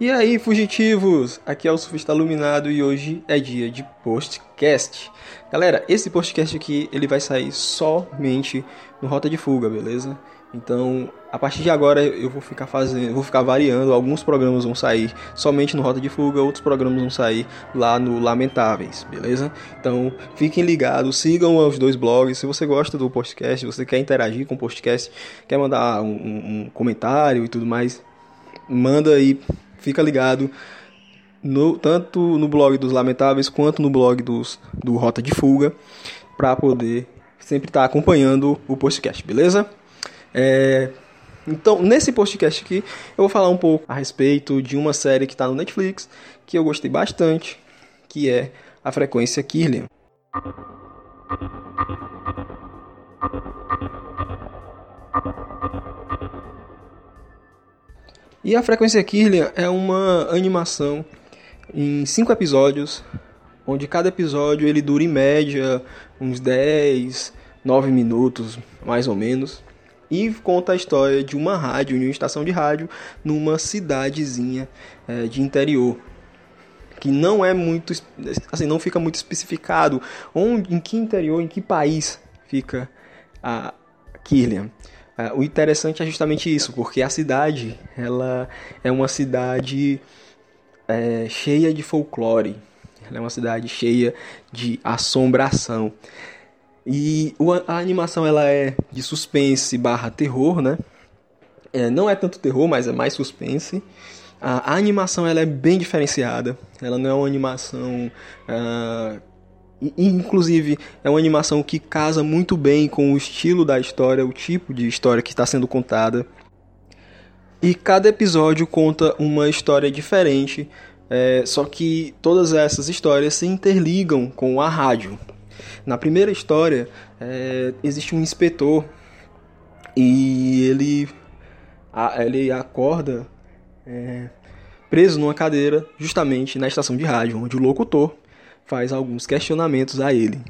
E aí, fugitivos? Aqui é o Surfista Iluminado e hoje é dia de postcast. Galera, esse postcast aqui ele vai sair somente no Rota de Fuga, beleza? Então, a partir de agora eu vou ficar fazendo, vou ficar variando, alguns programas vão sair somente no Rota de Fuga, outros programas vão sair lá no Lamentáveis, beleza? Então, fiquem ligados, sigam os dois blogs. Se você gosta do podcast, você quer interagir com o podcast, quer mandar um, um comentário e tudo mais, manda aí fica ligado no, tanto no blog dos Lamentáveis quanto no blog dos, do Rota de Fuga para poder sempre estar tá acompanhando o podcast, beleza? É, então, nesse podcast aqui, eu vou falar um pouco a respeito de uma série que está no Netflix que eu gostei bastante, que é A Frequência Kirlian. E a Frequência Kirlian é uma animação em cinco episódios, onde cada episódio ele dura em média uns 10, 9 minutos, mais ou menos, e conta a história de uma rádio, de uma estação de rádio, numa cidadezinha é, de interior, que não é muito, assim, não fica muito especificado onde, em que interior, em que país fica a Kirlian. Uh, o interessante é justamente isso, porque a cidade ela é uma cidade é, cheia de folclore, ela é uma cidade cheia de assombração. E a animação ela é de suspense barra terror, né? É, não é tanto terror, mas é mais suspense. A, a, animação ela é bem diferenciada. Ela não é uma animação uh, Inclusive, é uma animação que casa muito bem com o estilo da história, o tipo de história que está sendo contada. E cada episódio conta uma história diferente, é, só que todas essas histórias se interligam com a rádio. Na primeira história, é, existe um inspetor e ele, a, ele acorda é, preso numa cadeira, justamente na estação de rádio, onde o locutor faz alguns questionamentos a ele.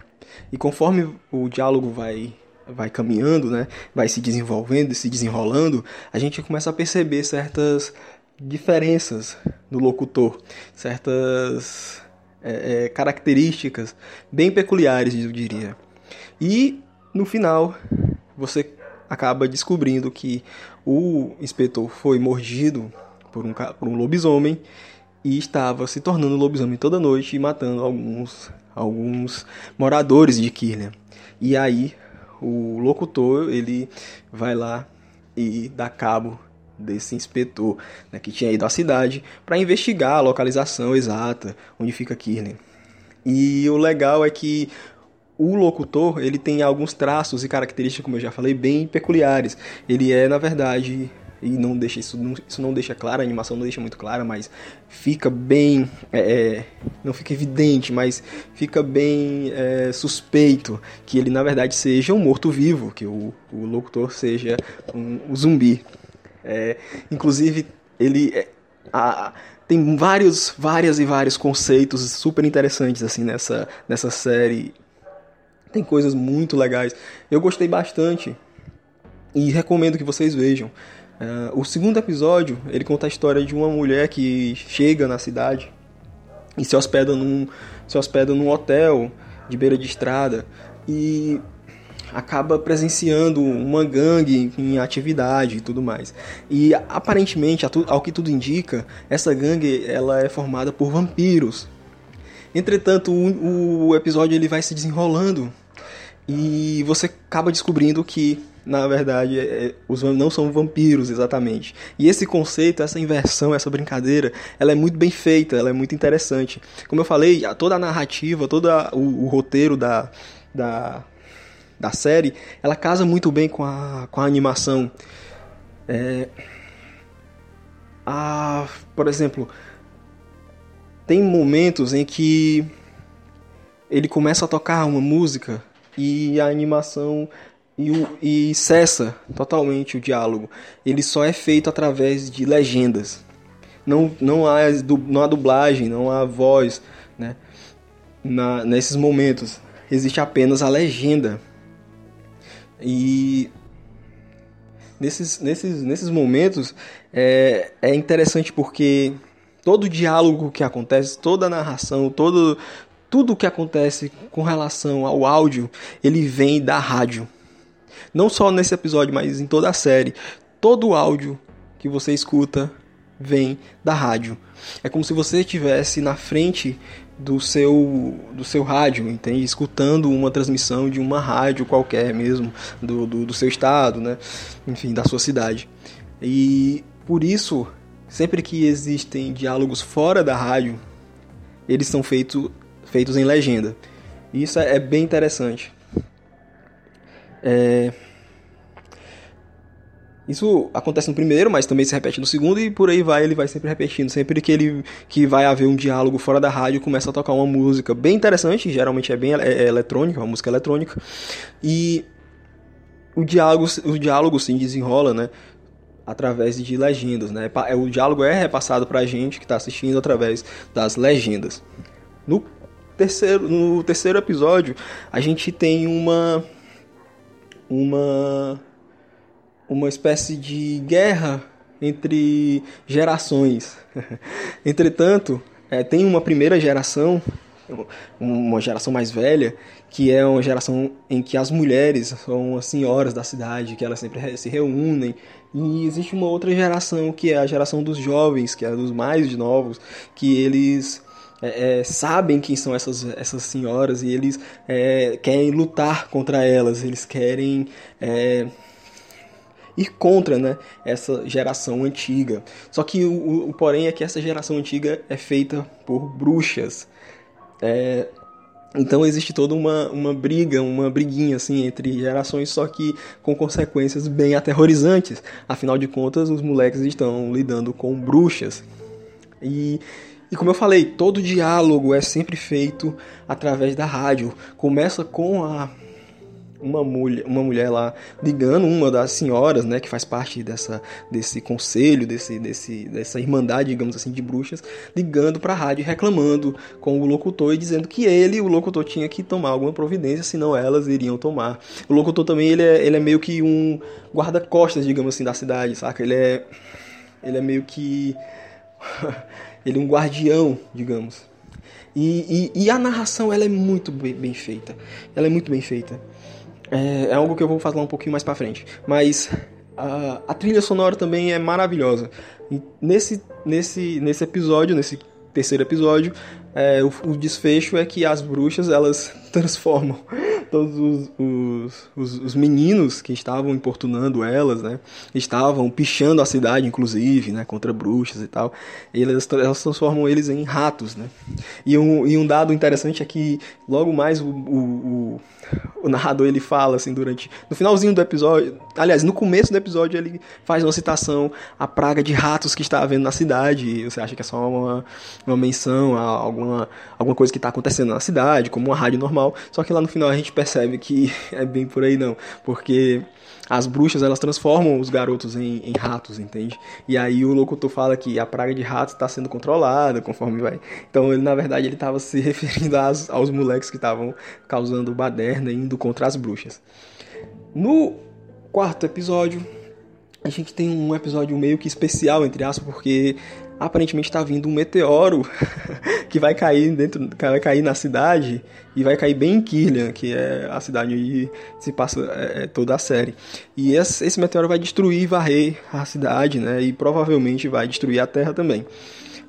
E conforme o diálogo vai vai caminhando, né, vai se desenvolvendo e se desenrolando, a gente começa a perceber certas diferenças no locutor, certas é, é, características bem peculiares, eu diria. E no final você acaba descobrindo que o inspetor foi mordido por um, por um lobisomem e estava se tornando lobisomem toda noite e matando alguns, alguns moradores de Kirlian. E aí o locutor ele vai lá e dá cabo desse inspetor né, que tinha ido à cidade para investigar a localização exata onde fica Kirlian. E o legal é que o locutor ele tem alguns traços e características, como eu já falei, bem peculiares. Ele é, na verdade, e não deixa isso não, isso não deixa claro a animação não deixa muito clara mas fica bem é, é, não fica evidente mas fica bem é, suspeito que ele na verdade seja um morto vivo que o, o locutor seja um, um zumbi é, inclusive ele é, a, tem vários várias e vários conceitos super interessantes assim nessa nessa série. Tem coisas muito legais. Eu gostei bastante e recomendo que vocês vejam. Uh, o segundo episódio, ele conta a história de uma mulher que chega na cidade e se hospeda num, se hospeda num hotel de beira de estrada. E acaba presenciando uma gangue em atividade e tudo mais. E aparentemente, ao que tudo indica, essa gangue ela é formada por vampiros. Entretanto, o, episódio ele vai se desenrolando e você acaba descobrindo que na verdade, é, é os não são vampiros exatamente. E esse conceito, essa inversão, essa brincadeira, ela é muito bem feita, ela é muito interessante. Como eu falei, toda a narrativa, todo o, o roteiro da, da, da série, ela casa muito bem com a, com a animação. É, a, por exemplo, tem momentos em que ele começa a tocar uma música e a animação e, o, e cessa totalmente o diálogo. Ele só é feito através de legendas. Não, não, há, não há dublagem, não há voz né? Na, nesses momentos. Existe apenas a legenda. E nesses, nesses, nesses momentos é, é interessante porque todo diálogo que acontece, toda narração, todo, tudo que acontece com relação ao áudio, ele vem da rádio. Não só nesse episódio, mas em toda a série. Todo áudio que você escuta vem da rádio. É como se você estivesse na frente do seu do seu rádio, entende? Escutando uma transmissão de uma rádio qualquer mesmo, do, do, do seu estado, né? Enfim, da sua cidade. E por isso, sempre que existem diálogos fora da rádio, eles são feitos feitos em legenda. Isso é bem interessante. É... Isso acontece no primeiro, mas também se repete no segundo e por aí vai, ele vai sempre repetindo. Sempre que ele que vai haver um diálogo fora da rádio, começa a tocar uma música bem interessante, geralmente é bem é, é eletrônica, uma música eletrônica. E o diálogo, o diálogo sim desenrola, né? Através de legendas, né? É, o diálogo é repassado pra gente que está assistindo através das legendas. No terceiro, no terceiro episódio, a gente tem uma uma uma espécie de guerra entre gerações. Entretanto, é, tem uma primeira geração, uma geração mais velha, que é uma geração em que as mulheres são as senhoras da cidade, que elas sempre se reúnem. E existe uma outra geração, que é a geração dos jovens, que é dos mais novos, que eles é, é, sabem quem são essas, essas senhoras e eles é, querem lutar contra elas, eles querem é, ir contra né, essa geração antiga. Só que o, o, porém é que essa geração antiga é feita por bruxas. É, então existe toda uma, uma briga, uma briguinha assim entre gerações, só que com consequências bem aterrorizantes. Afinal de contas, os moleques estão lidando com bruxas. E e como eu falei, todo diálogo é sempre feito através da rádio. Começa com a uma mulher, uma mulher lá ligando uma das senhoras, né, que faz parte dessa, desse conselho, desse, desse, dessa irmandade, digamos assim, de bruxas, ligando para a rádio reclamando com o locutor e dizendo que ele, o locutor, tinha que tomar alguma providência, senão elas iriam tomar. O locutor também ele é, ele é meio que um guarda-costas, digamos assim, da cidade, saca? Ele é, ele é meio que ele é um guardião, digamos. E, e, e, a narração ela é muito bem, bem, feita. Ela é muito bem feita. É, é, algo que eu vou falar um pouquinho mais para frente. Mas a, a, trilha sonora também é maravilhosa. Nesse, nesse, nesse episódio, nesse terceiro episódio, é, o, o, desfecho é que as bruxas elas transformam todos os, os, os, os, meninos que estavam importunando elas, né? Estavam pichando a cidade, inclusive, né? Contra bruxas e tal. E elas, elas transformam eles em ratos, né? E um, e um dado interessante é que logo mais o, o, o narrador ele fala assim durante no finalzinho do episódio, aliás, no começo do episódio ele faz uma citação à praga de ratos que está havendo na cidade. Você acha que é só uma, uma menção a alguma, alguma coisa que está acontecendo na cidade, como uma rádio normal. Só que lá no final a gente percebe que é bem por aí não, porque as bruxas elas transformam os garotos em, em, ratos, entende? E aí o locutor fala que a praga de ratos está sendo controlada conforme vai. Então ele na verdade ele estava se referindo aos, aos moleques que estavam causando baderna indo contra as bruxas. No quarto episódio a gente tem um episódio meio que especial entre aspas porque aparentemente está vindo um meteoro que vai cair dentro, vai cair na cidade e vai cair bem em Kirlian, que é a cidade onde se passa é, é, toda a série. E esse, esse meteoro vai destruir e varrer a cidade, né? E provavelmente vai destruir a Terra também.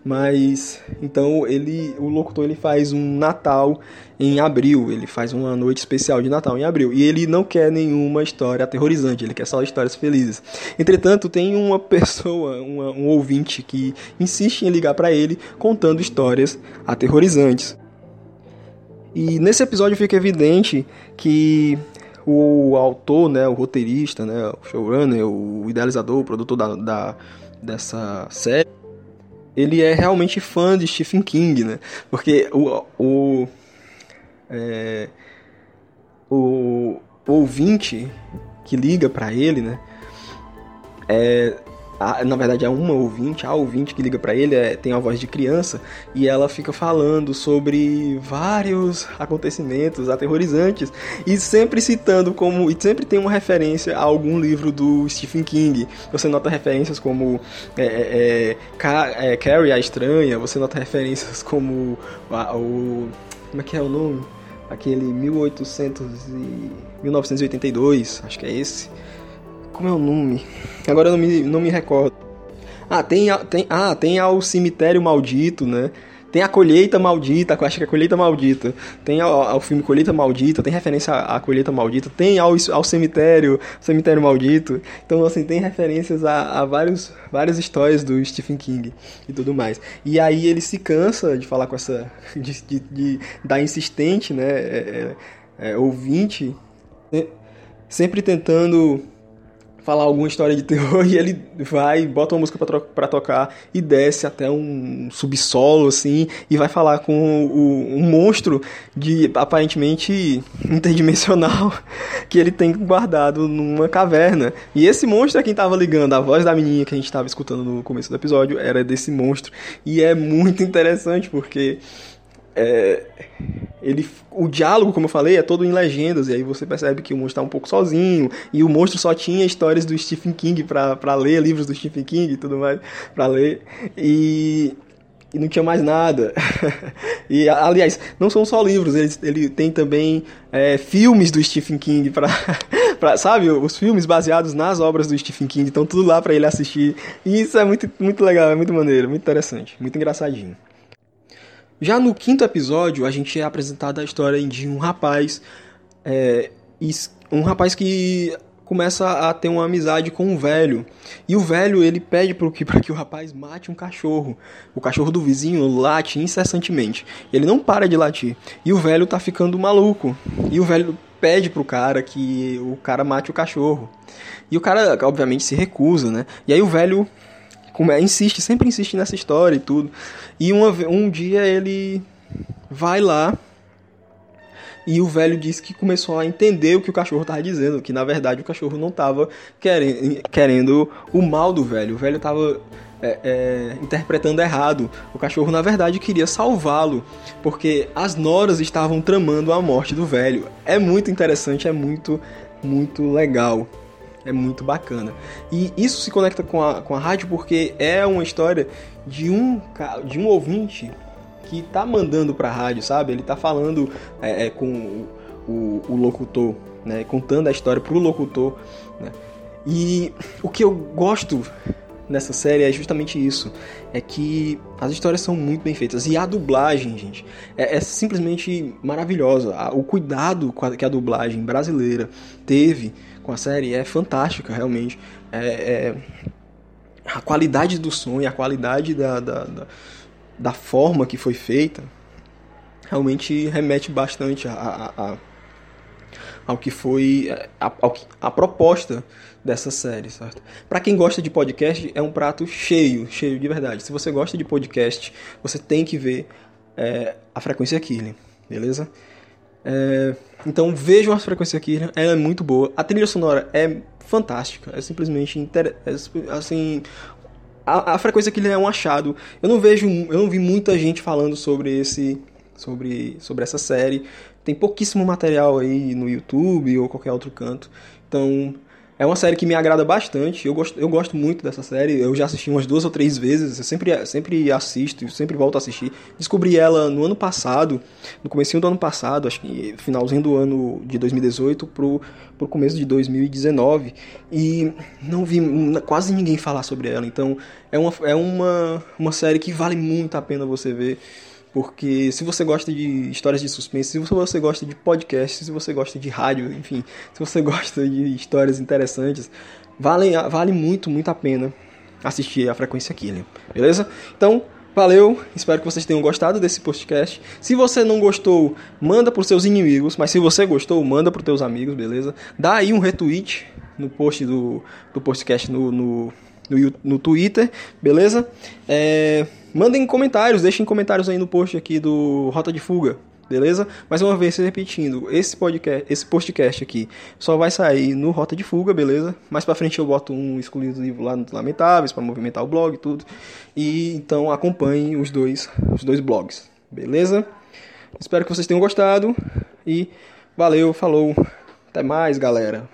Mas então ele, o locutor ele faz um Natal em abril, ele faz uma noite especial de Natal em abril e ele não quer nenhuma história aterrorizante, ele quer só histórias felizes. Entretanto, tem uma pessoa, uma, um ouvinte que insiste em ligar para ele contando histórias aterrorizantes. E nesse episódio fica evidente que o autor, né, o roteirista, né, o showrunner, o idealizador, o produtor da, da dessa série ele é realmente fã de Stephen King, né? Porque o, o, é, o, o ouvinte que liga para ele, né? É, na verdade é uma ouvinte, a ouvinte que liga para ele é, tem a voz de criança e ela fica falando sobre vários acontecimentos aterrorizantes e sempre citando como e sempre tem uma referência a algum livro do Stephen King. Você nota referências como é, é, é, é Carrie a Estranha, você nota referências como a, o como é que é o nome? Aquele 1800 e 1982, acho que é esse como é o nome? Agora eu não me, não me recordo. Ah, tem, tem, ah, tem ao cemitério maldito, né? Tem a colheita maldita, acho que é a colheita maldita. Tem ao, ao filme Colheita Maldita, tem referência à, à, colheita maldita. Tem ao, ao cemitério, cemitério maldito. Então, assim, tem referências a, a vários, várias histórias do Stephen King e tudo mais. E aí ele se cansa de falar com essa. de, de, de dar insistente, né? É, é, é, ouvinte, né? sempre tentando falar alguma história de terror e ele vai, bota uma música para tocar e desce até um subsolo assim e vai falar com o, um monstro de aparentemente interdimensional que ele tem guardado numa caverna. E esse monstro é quem tava ligando, a voz da menina que a gente tava escutando no começo do episódio era desse monstro. E é muito interessante porque é, ele, o diálogo, como eu falei, é todo em legendas, e aí você percebe que o monstro está um pouco sozinho, e o monstro só tinha histórias do Stephen King para ler, livros do Stephen King e tudo mais para ler, e, e, não tinha mais nada. e, aliás, não são só livros, ele, ele tem também é, filmes do Stephen King para sabe, os filmes baseados nas obras do Stephen King, estão tudo lá para ele assistir, e isso é muito, muito legal, é muito maneiro, muito interessante, muito engraçadinho. Já no quinto episódio, a gente é apresentado a história de um rapaz, é, um rapaz que começa a ter uma amizade com um velho. E o velho ele pede para que, que o rapaz mate um cachorro. O cachorro do vizinho late incessantemente. Ele não para de latir. E o velho tá ficando maluco. E o velho pede pro cara que o cara mate o cachorro. E o cara, obviamente, se recusa, né? E aí o velho insiste, sempre insiste nessa história e tudo. E uma, um dia ele vai lá e o velho disse que começou a entender o que o cachorro estava dizendo, que na verdade o cachorro não estava querendo, querendo o mal do velho. O velho estava é, é, interpretando errado. O cachorro, na verdade, queria salvá-lo, porque as noras estavam tramando a morte do velho. É muito interessante, é muito, muito legal. É muito bacana. E isso se conecta com a, com a rádio porque é uma história de um, de um ouvinte que tá mandando pra rádio, sabe? Ele tá falando é, é, com o, o, o, locutor, né? Contando a história pro locutor, né? E o que eu gosto nessa série é justamente isso. É que as histórias são muito bem feitas. E a dublagem, gente, é, é simplesmente maravilhosa. O cuidado que a dublagem brasileira teve com a série é fantástica, realmente. É, é, a qualidade do som e a qualidade da, da, da, da forma que foi feita realmente remete bastante a, a, a ao que foi a, a, proposta dessa série, certo? Para quem gosta de podcast, é um prato cheio, cheio de verdade. Se você gosta de podcast, você tem que ver é, a frequência Killing, beleza? É, então vejam a frequência Killing, ela é muito boa. A trilha sonora é fantástica, é simplesmente inter... é, assim a, a frequência Killing é um achado. Eu não vejo, eu não vi muita gente falando sobre esse sobre, sobre essa série. Tem pouquíssimo material aí no YouTube ou qualquer outro canto. Então, é uma série que me agrada bastante. Eu gosto, eu gosto muito dessa série. Eu já assisti umas duas ou três vezes. Eu sempre, sempre assisto, sempre volto a assistir. Descobri ela no ano passado, no começo do ano passado, acho que finalzinho do ano de 2018 pro, pro começo de 2019. E não vi quase ninguém falar sobre ela. Então é uma, é uma, uma série que vale muito a pena você ver. Porque se você gosta de histórias de suspense, se você gosta de podcast, se você gosta de rádio, enfim, se você gosta de histórias interessantes, vale, vale muito, muito a pena assistir a Frequência Killing, beleza? Então, valeu, espero que vocês tenham gostado desse podcast. Se você não gostou, manda para seus inimigos, mas se você gostou, manda para teus amigos, beleza? Dá aí um retweet no post do, do podcast no, no, no, no Twitter, beleza? É... Mandem comentários, deixem comentários aí no post aqui do Rota de Fuga, beleza? Mais uma vez repetindo, esse podcast, esse podcast aqui só vai sair no Rota de Fuga, beleza? Mais para frente eu boto um exclusivo lá no Lamentáveis para movimentar o blog e tudo. E então acompanhem os dois, os dois blogs, beleza? Espero que vocês tenham gostado e valeu, falou. Até mais, galera.